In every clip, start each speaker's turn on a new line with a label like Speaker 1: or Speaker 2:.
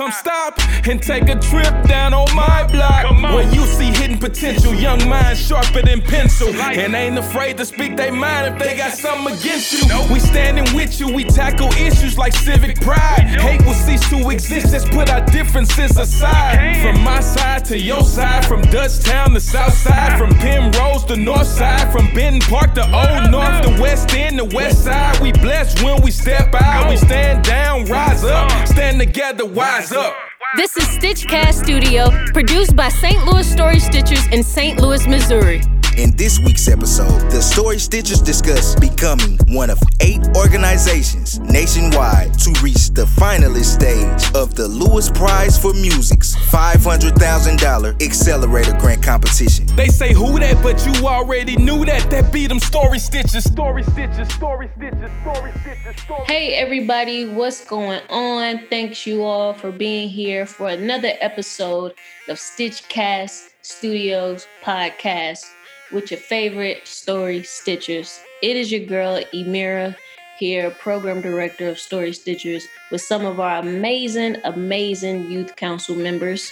Speaker 1: come stop and take a trip down on my block. Where you see hidden potential, young minds sharper than pencil. And ain't afraid to speak their mind if they got something against you. We standing with you, we tackle issues like civic pride. Hate will cease to exist, let's put our differences aside. From my side to your side, from Dutchtown to South Side, from Penrose to North Side, from Benton Park to Old North, the West End, the West Side. We blessed when we step out, we stand down, rise up, stand together, wise up.
Speaker 2: This is Stitchcast Studio, produced by St. Louis Story Stitchers in St. Louis, Missouri.
Speaker 3: In this week's episode, the Story Stitchers discuss becoming one of eight organizations nationwide to reach the finalist stage of the Lewis Prize for Music's $500,000 Accelerator Grant Competition.
Speaker 1: They say who that, but you already knew that. That beat them story stitches, story stitches, story stitches, story stitches, story
Speaker 2: Hey everybody, what's going on? Thanks you all for being here for another episode of Stitchcast Studios podcast with your favorite story stitchers. It is your girl Emira here, program director of Story Stitchers, with some of our amazing, amazing youth council members.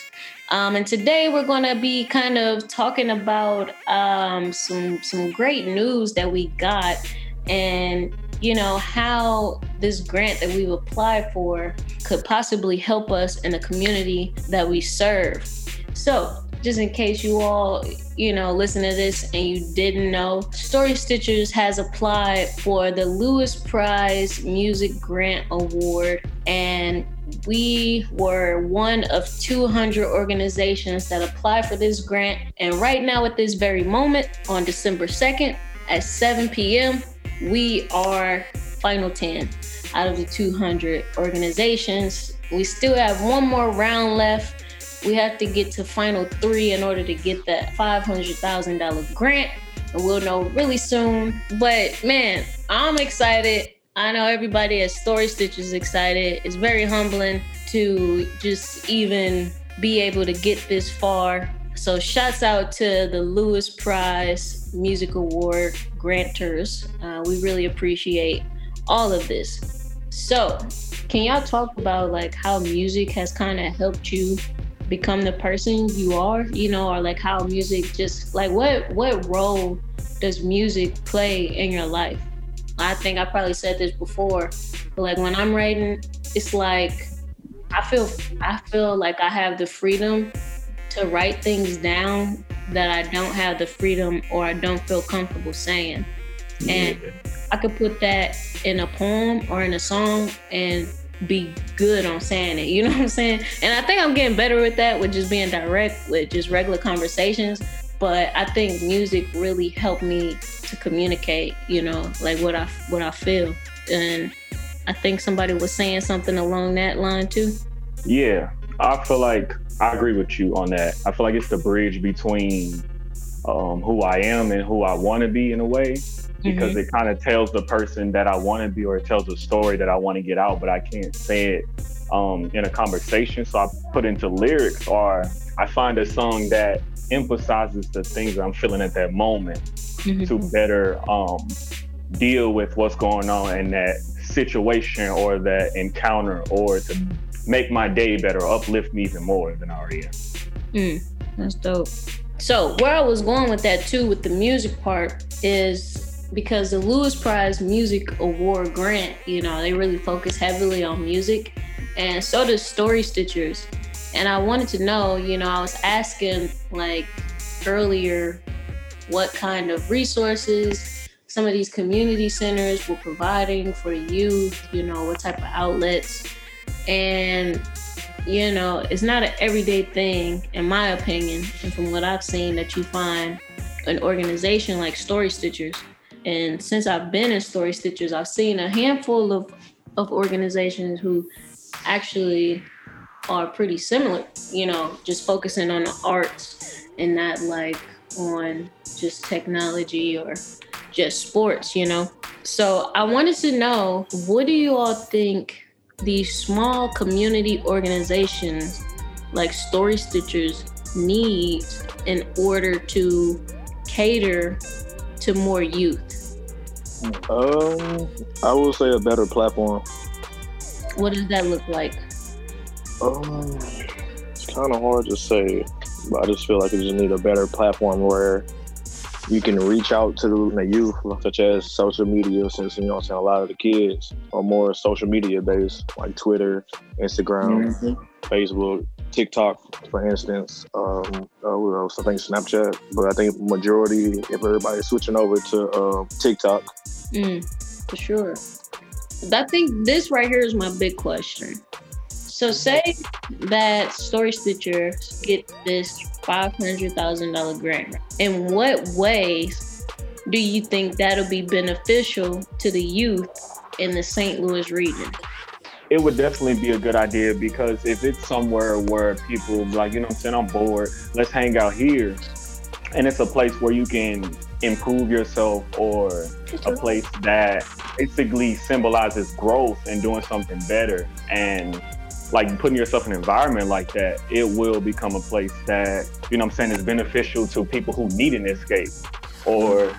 Speaker 2: Um, and today we're going to be kind of talking about um, some some great news that we got, and you know how this grant that we've applied for could possibly help us in the community that we serve. So just in case you all, you know, listen to this and you didn't know, Story Stitchers has applied for the Lewis Prize Music Grant Award. And we were one of 200 organizations that applied for this grant. And right now, at this very moment, on December 2nd at 7 p.m., we are final 10 out of the 200 organizations. We still have one more round left we have to get to final three in order to get that $500,000 grant. And we'll know really soon. But man, I'm excited. I know everybody at Story Stitch is excited. It's very humbling to just even be able to get this far. So, shouts out to the Lewis Prize Music Award granters. Uh, we really appreciate all of this. So, can y'all talk about like how music has kind of helped you become the person you are, you know, or like how music just like what what role does music play in your life? I think I probably said this before, but like when I'm writing, it's like I feel I feel like I have the freedom to write things down that I don't have the freedom or I don't feel comfortable saying. And I could put that in a poem or in a song and be good on saying it. You know what I'm saying? And I think I'm getting better with that, with just being direct, with just regular conversations. But I think music really helped me to communicate, you know, like what I what I feel. And I think somebody was saying something along that line too.
Speaker 4: Yeah, I feel like I agree with you on that. I feel like it's the bridge between um, who I am and who I want to be in a way because mm-hmm. it kind of tells the person that I want to be or it tells a story that I want to get out, but I can't say it um, in a conversation. So I put into lyrics or I find a song that emphasizes the things that I'm feeling at that moment mm-hmm. to better um, deal with what's going on in that situation or that encounter or to make my day better, uplift me even more than I already am.
Speaker 2: Mm, that's dope. So where I was going with that too, with the music part, is because the Lewis Prize Music Award grant, you know, they really focus heavily on music, and so does Story Stitchers. And I wanted to know, you know, I was asking like earlier what kind of resources some of these community centers were providing for youth, you know, what type of outlets. And, you know, it's not an everyday thing, in my opinion, and from what I've seen, that you find an organization like Story Stitchers and since I've been in Story Stitchers, I've seen a handful of, of organizations who actually are pretty similar, you know, just focusing on the arts and not like on just technology or just sports, you know. So I wanted to know what do you all think these small community organizations like Story Stitchers need in order to cater to more youth?
Speaker 5: Um, I will say a better platform.
Speaker 2: What does that look like?
Speaker 5: Um, it's kind of hard to say, but I just feel like it just need a better platform where you can reach out to the youth, such as social media, since you know I'm saying a lot of the kids are more social media based, like Twitter, Instagram, mm-hmm. Facebook, TikTok, for instance. Um, uh, I think Snapchat, but I think majority, if everybody's switching over to uh, TikTok.
Speaker 2: Mm, for sure. I think this right here is my big question. So say that Story Stitcher get this five hundred thousand dollar grant. In what ways do you think that'll be beneficial to the youth in the St. Louis region?
Speaker 4: It would definitely be a good idea because if it's somewhere where people like, you know I'm saying, I'm bored, let's hang out here. And it's a place where you can improve yourself or a place that basically symbolizes growth and doing something better. And like putting yourself in an environment like that, it will become a place that, you know I'm saying, is beneficial to people who need an escape or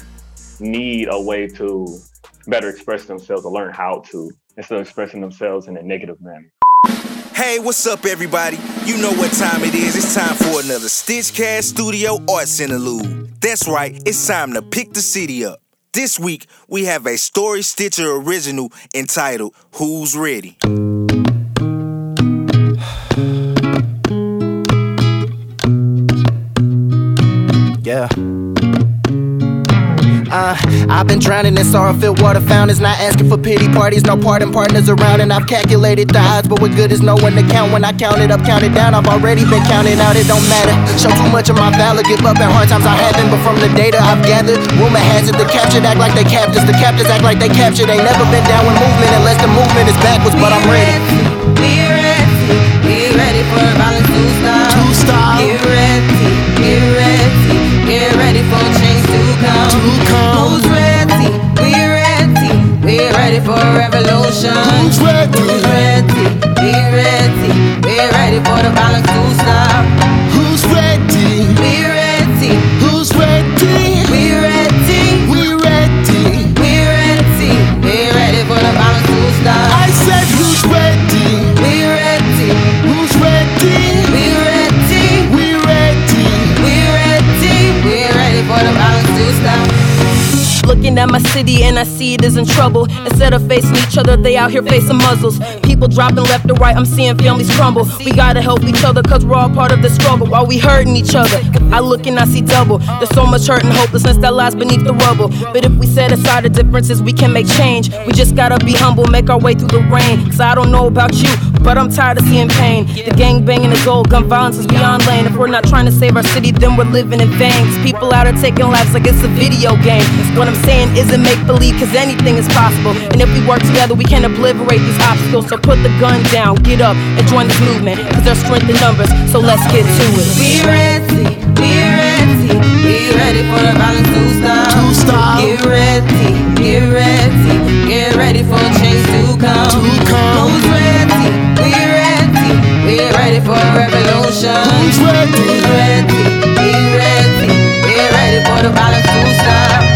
Speaker 4: need a way to better express themselves or learn how to instead of expressing themselves in a negative manner.
Speaker 3: Hey, what's up, everybody? You know what time it is. It's time for another Stitchcast Studio Arts Interlude. That's right, it's time to pick the city up. This week, we have a Story Stitcher original entitled Who's Ready?
Speaker 6: Uh, I've been drowning in sorrow-filled water fountains, not asking for pity parties, no parting partners around, and I've calculated the odds, but what good is knowing to count when I count it up, count it down? I've already been counting out, it don't matter. Show too much of my valor, give up at hard times I haven't, but from the data I've gathered, rumor has it the captured act like they captors, the captors act like they captured. They never been down with movement unless the movement is backwards, but I'm ready.
Speaker 7: We ready, we ready for violence to stop.
Speaker 6: To stop.
Speaker 7: Get ready, get ready, get ready for change to come.
Speaker 6: To come.
Speaker 7: Who's ready? We ready, we ready for revolution.
Speaker 6: Who's ready?
Speaker 7: Who's ready? We ready, we ready for the violence to stop.
Speaker 8: Looking at my city and I see it is in trouble. Instead of facing each other, they out here facing muzzles. People dropping left to right, I'm seeing families crumble. We gotta help each other, cause we're all part of the struggle while we hurting each other. I look and I see double. There's so much hurt and hopelessness that lies beneath the rubble. But if we set aside the differences, we can make change. We just gotta be humble, make our way through the rain. Cause I don't know about you, but I'm tired of seeing pain. The gang banging is old, gun violence is beyond lane. If we're not trying to save our city, then we're living in vain. Cause people out here taking lives like it's a video game. What I'm saying isn't make believe, cause anything is possible. And if we work together, we can obliterate these obstacles. So put the gun down, get up, and join this movement. Cause there's strength in numbers, so let's get to it.
Speaker 7: We ready, we ready, we ready for the violence to stop.
Speaker 6: To stop.
Speaker 7: Get ready, get ready, get ready for a change to come.
Speaker 6: To come.
Speaker 7: Who's ready? We ready, we ready for a revolution.
Speaker 6: Who's ready?
Speaker 7: Who's ready? We ready, we ready for the violence to stop.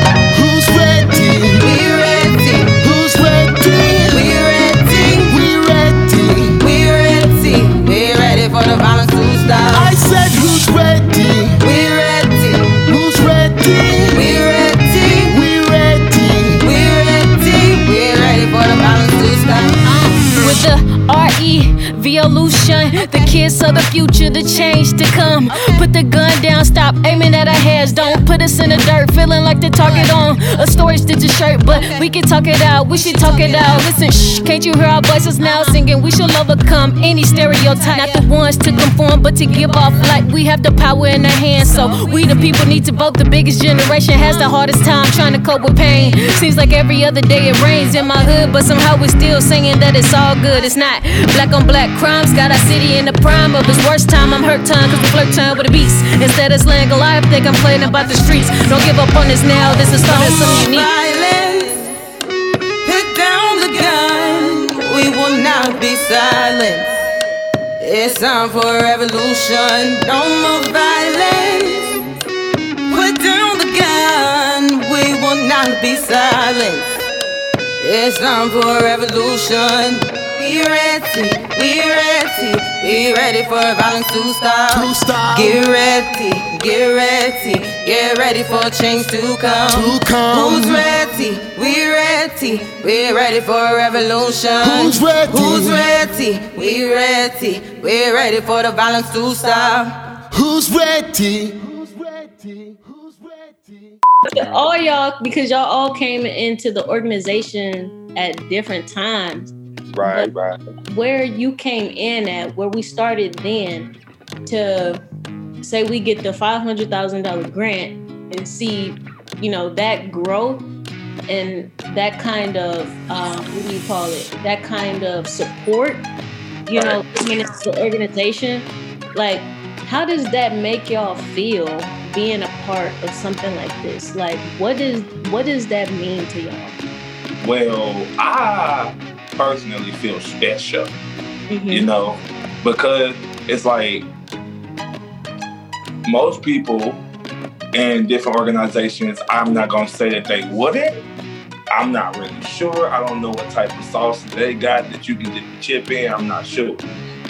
Speaker 9: Future, the change to come. Put the gun down, stop aiming at our heads. Don't put us in the dirt, feeling like the target on a story stitch a shirt. But we can talk it out, we should talk it out. Listen, shh, can't you hear our voices now uh-huh. singing? We should overcome any stereotype. Not the ones to conform, but to give off light. We have the power in our hands, so we the people need to vote. The biggest generation has the uh-huh. hardest time trying to cope with pain. Seems like every other day it rains in my hood, but somehow we're still singing that it's all good. It's not black on black crimes. Got our city in the prime of its worst time. I'm hurt time, cause we flirt time with the beast. Instead of slaying Goliath, think I'm playing about the streets. Don't give up on this now. This is something unique.
Speaker 7: Violence, put down the gun. We will not be silent. It's time for a revolution. No more violence. Put down the gun. We will not be silent. It's time for a revolution. We ready, we ready, we ready for violence to stop.
Speaker 6: To stop.
Speaker 7: Get ready, get ready, get ready for change to come.
Speaker 6: To come.
Speaker 7: Who's ready? We ready, we ready for a revolution.
Speaker 6: Who's ready?
Speaker 7: Who's ready? We ready, we ready for the violence to stop.
Speaker 6: Who's ready? Who's ready? Who's ready?
Speaker 2: all y'all because y'all all came into the organization at different times.
Speaker 5: Right, right.
Speaker 2: Where you came in at, where we started then, to say we get the five hundred thousand dollar grant and see, you know, that growth and that kind of um, what do you call it? That kind of support. You know, I mean, it's the organization. Like, how does that make y'all feel being a part of something like this? Like, what is what does that mean to y'all?
Speaker 10: Well, I personally feel special,
Speaker 2: Mhm.
Speaker 10: you know, because it's like most people in different organizations, I'm not gonna say that they wouldn't. I'm not really sure. I don't know what type of sauce they got that you can dip the chip in. I'm not sure.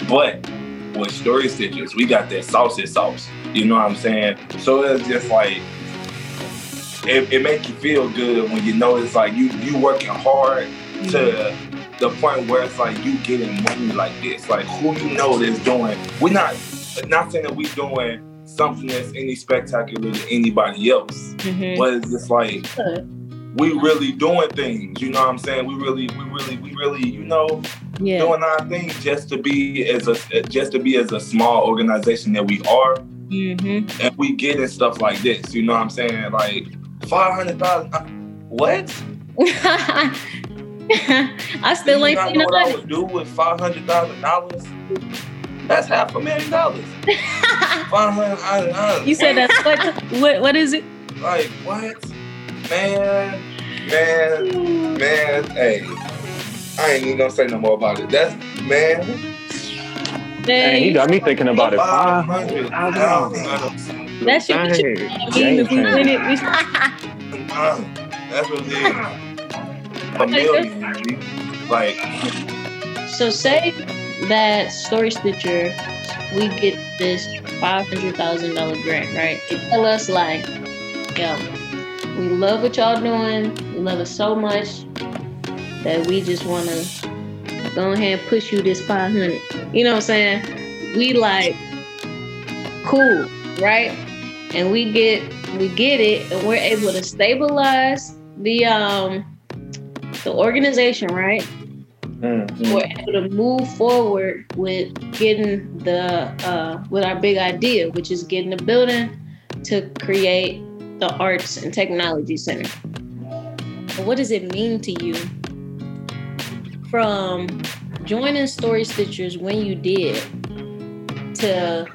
Speaker 10: But with Story Stitches, we got that saucy sauce. You know what I'm saying? So it's just like it, it make you feel good when you know it's like you you working hard to the point where it's like you getting money like this. Like who you know that's doing. We're not not saying that we doing something that's any spectacular to anybody else.
Speaker 2: Mhm.
Speaker 10: But it's just like we really doing things. You know what I'm saying? We really, we really, we really, you know,
Speaker 2: Yeah.
Speaker 10: doing our thing just to be as a just to be as a small organization that we are,
Speaker 2: Mm-hmm.
Speaker 10: and we getting stuff like this. You know what I'm saying? Like five hundred thousand. What?
Speaker 2: I still
Speaker 10: you
Speaker 2: ain't seen
Speaker 10: know what I would do with five hundred thousand dollars? That's half a million dollars. Five hundred dollars.
Speaker 2: You said that's what? What? What is it?
Speaker 10: Like what? Man, man, man. Hey, I ain't even gonna say no more about it. That's man.
Speaker 4: Man, he got me thinking about it.
Speaker 10: Five
Speaker 4: Five
Speaker 10: hundred
Speaker 4: hundred
Speaker 10: thousand.
Speaker 2: That shit.
Speaker 4: Dang.
Speaker 2: what you- I mean, if we win it.
Speaker 10: That's what it is. A million. Like
Speaker 2: So say that Story Stitcher, we get this five hundred thousand dollar grant, right? They tell us like, yo, we love what y'all doing. We love it so much that we just want to go ahead and push you this five hundred. You know what I'm saying? We like, cool, right? And we get we get it, and we're able to stabilize the um the organization, right? we're able to move forward with getting the uh, with our big idea, which is getting the building to create the arts and technology center. What does it mean to you from joining Story Stitchers when you did to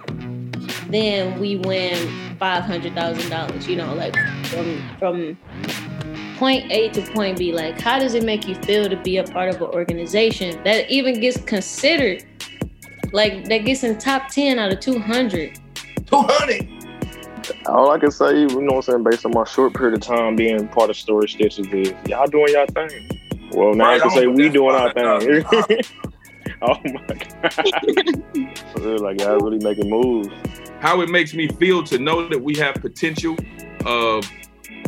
Speaker 2: then we win five hundred thousand dollars? You know, like from from point A to point B. Like, how does it make you feel to be a part of an organization that even gets considered, like, that gets in top 10 out of 200?
Speaker 10: 200.
Speaker 5: All I can say, you know what I'm saying, based on my short period of time being part of Story Stitches is y'all doing y'all thing. Well, now I can say we doing our thing. oh my god. So, like y'all really making moves.
Speaker 1: how it makes me feel to know that we have potential of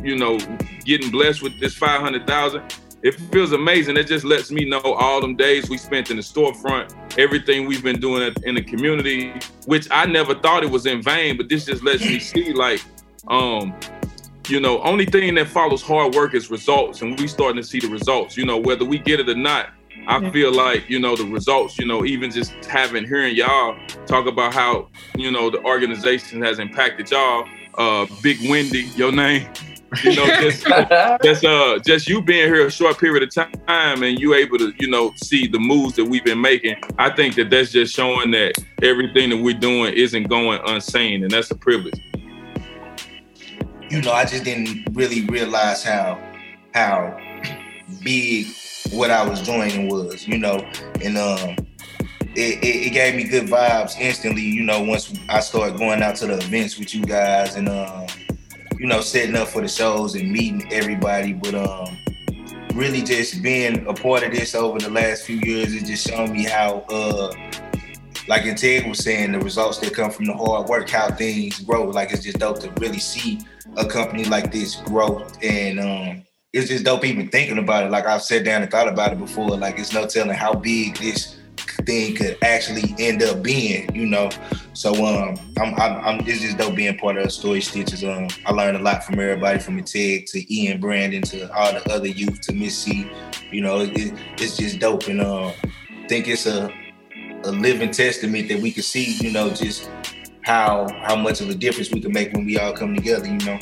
Speaker 1: you know getting blessed with this 500,000 it feels amazing it just lets me know all them days we spent in the storefront everything we've been doing in the community which I never thought it was in vain but this just lets me see like um you know only thing that follows hard work is results and we starting to see the results you know whether we get it or not I feel like you know the results. You know, even just having hearing y'all talk about how you know the organization has impacted y'all. Uh, Big Wendy, your name. You know, just just uh, just you being here a short period of time and you able to you know see the moves that we've been making. I think that that's just showing that everything that we're doing isn't going unseen, and that's a privilege.
Speaker 11: you know, I just didn't really realize how how big what I was joining was, you know, and um it, it, it gave me good vibes instantly, you know, once I started going out to the events with you guys and um, you know, setting up for the shows and meeting everybody. But um really just being a part of this over the last few years, it just shown me how, uh, like Integ was saying, the results that come from the hard work, how things grow. Like it's just dope to really see a company like this grow, and um, it's just dope even thinking about it. Like I've sat down and thought about it before. Like it's no telling how big this thing could actually end up being, you know. So um, I'm, I'm, I'm it's just dope being part of Story Stitches. Um, I learned a lot from everybody, from Ted to Ian Brandon to all the other youth to Miss C. You know, it, it's just dope, and um, I think it's a a living testament that we can see, you know, just how how much of a difference we can make when we all come together, you know.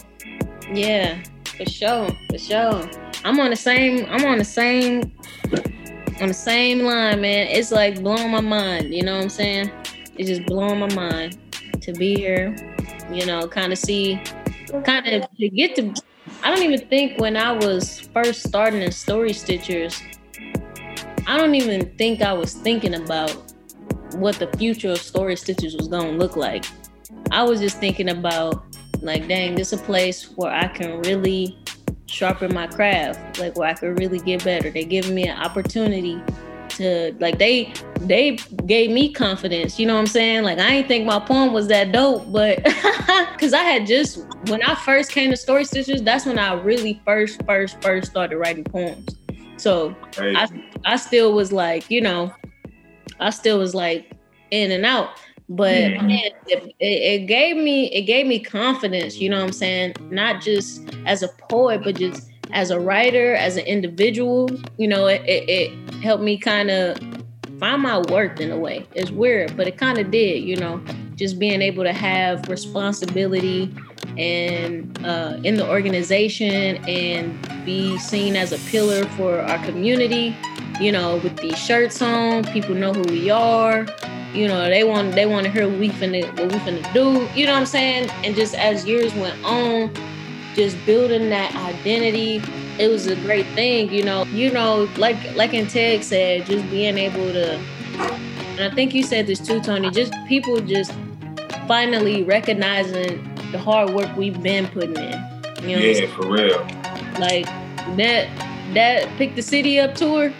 Speaker 2: Yeah, for sure, for sure. I'm on the same. I'm on the same on the same line, man. It's like blowing my mind. You know what I'm saying? It's just blowing my mind to be here. You know, kind of see, kind of to get to. I don't even think when I was first starting in Story Stitchers, I don't even think I was thinking about what the future of Story Stitchers was gonna look like. I was just thinking about like, dang, this is a place where I can really sharpen my craft, like where I could really get better. They giving me an opportunity to like they they gave me confidence. You know what I'm saying? Like I ain't think my poem was that dope, but because I had just when I first came to Story Stitchers, that's when I really first first first started writing poems. So I I still was like, you know, I still was like in and out. But mm-hmm. man, it, it, gave me it gave me confidence, you know what I'm saying? Not just as a poet, but just as a writer, as an individual. You know, it, it, it helped me kind of find my worth in a way. It's weird, but it kind of did, you know, just being able to have responsibility and uh, in the organization and be seen as a pillar for our community. You know, with these shirts on, people know who we are you know they want they want to hear what we finna what we finna do you know what i'm saying? And just as years went on just building that identity it was a great thing you know? You know like like Integ said just being able to and i think you said this too tony just people just finally recognizing the hard work we've been putting in
Speaker 10: you know? Yeah for real.
Speaker 2: Like that that pick the city up tour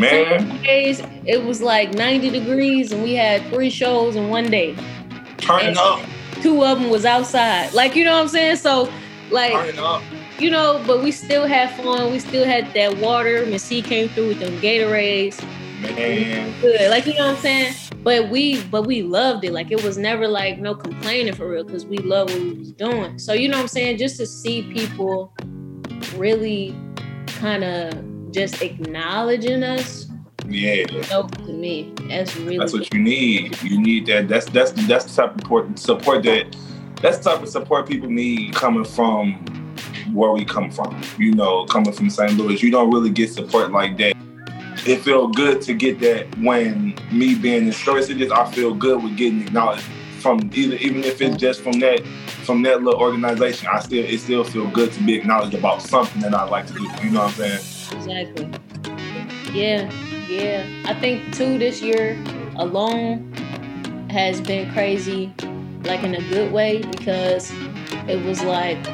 Speaker 10: Man.
Speaker 2: days it was like 90 degrees and we had three shows in one day.
Speaker 10: Turn up.
Speaker 2: Two of them was outside. Like, you know what I'm saying? So, like, you know, but we still had fun. We still had that water. Miss C came through with them Gatorades.
Speaker 10: Man.
Speaker 2: Good. Like, you know what I'm saying? But we, but we loved it. Like, it was never like no complaining for real because we love what we was doing. So, you know what I'm saying? Just to see people really kind of just acknowledging us.
Speaker 10: Yeah.
Speaker 2: Dope to me. That's really
Speaker 10: That's what you need. You need that. That's that's that's the type of support, support that that's the type of support people need coming from where we come from. You know, coming from St. Louis. You don't really get support like that. It feel good to get that when me being in Story Stitchers, I feel good with getting acknowledged from either even if it's just from that from that little organization. I still it still feel good to be acknowledged about something that I like to do. You know what I'm saying?
Speaker 2: Exactly. Yeah, yeah. I think too this year alone has been crazy, like in a good way, because it was like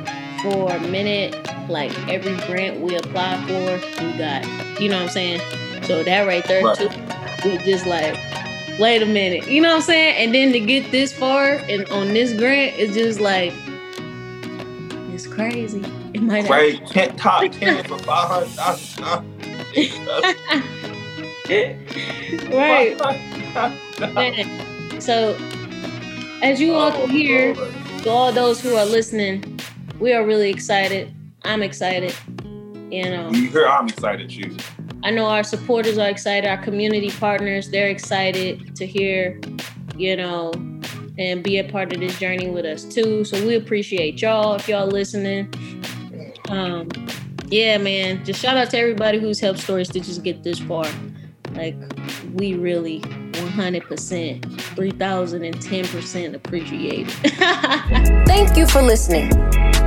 Speaker 2: for a minute, like every grant we apply for, we got. You know what I'm saying? So that right there right. too, we just like, wait a minute, you know what I'm saying? And then to get this far and on this grant, it's just like, it's crazy. It might
Speaker 10: right, have- top ten for five hundred thousand.
Speaker 2: right. so, as you all can hear, oh, to all those who are listening, we are really excited. I'm excited. You um, know,
Speaker 10: you hear I'm excited too.
Speaker 2: I know our supporters are excited. Our community partners, they're excited to hear, you know, and be a part of this journey with us too. So we appreciate y'all if y'all listening. Um, yeah, man, just shout out to everybody who's helped Story Stitchers get this far. Like, we really 100%, 3010% appreciate it.
Speaker 8: Thank you for listening.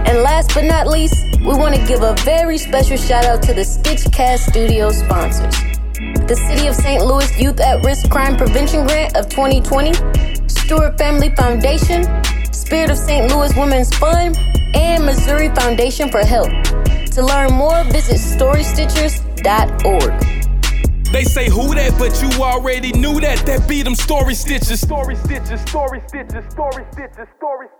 Speaker 8: And last but not least, we want to give a very special shout out to the Stitchcast Studio sponsors. The City of St. Louis Youth at Risk Crime Prevention Grant of 2020, Stewart Family Foundation, Spirit of St. Louis Women's Fund, and Missouri Foundation for Health.
Speaker 2: To learn more, visit storystitchers.org.
Speaker 1: They say who that, but you already knew that. That beat them story stitches. Story stitches, story stitches, story stitches, story stitches.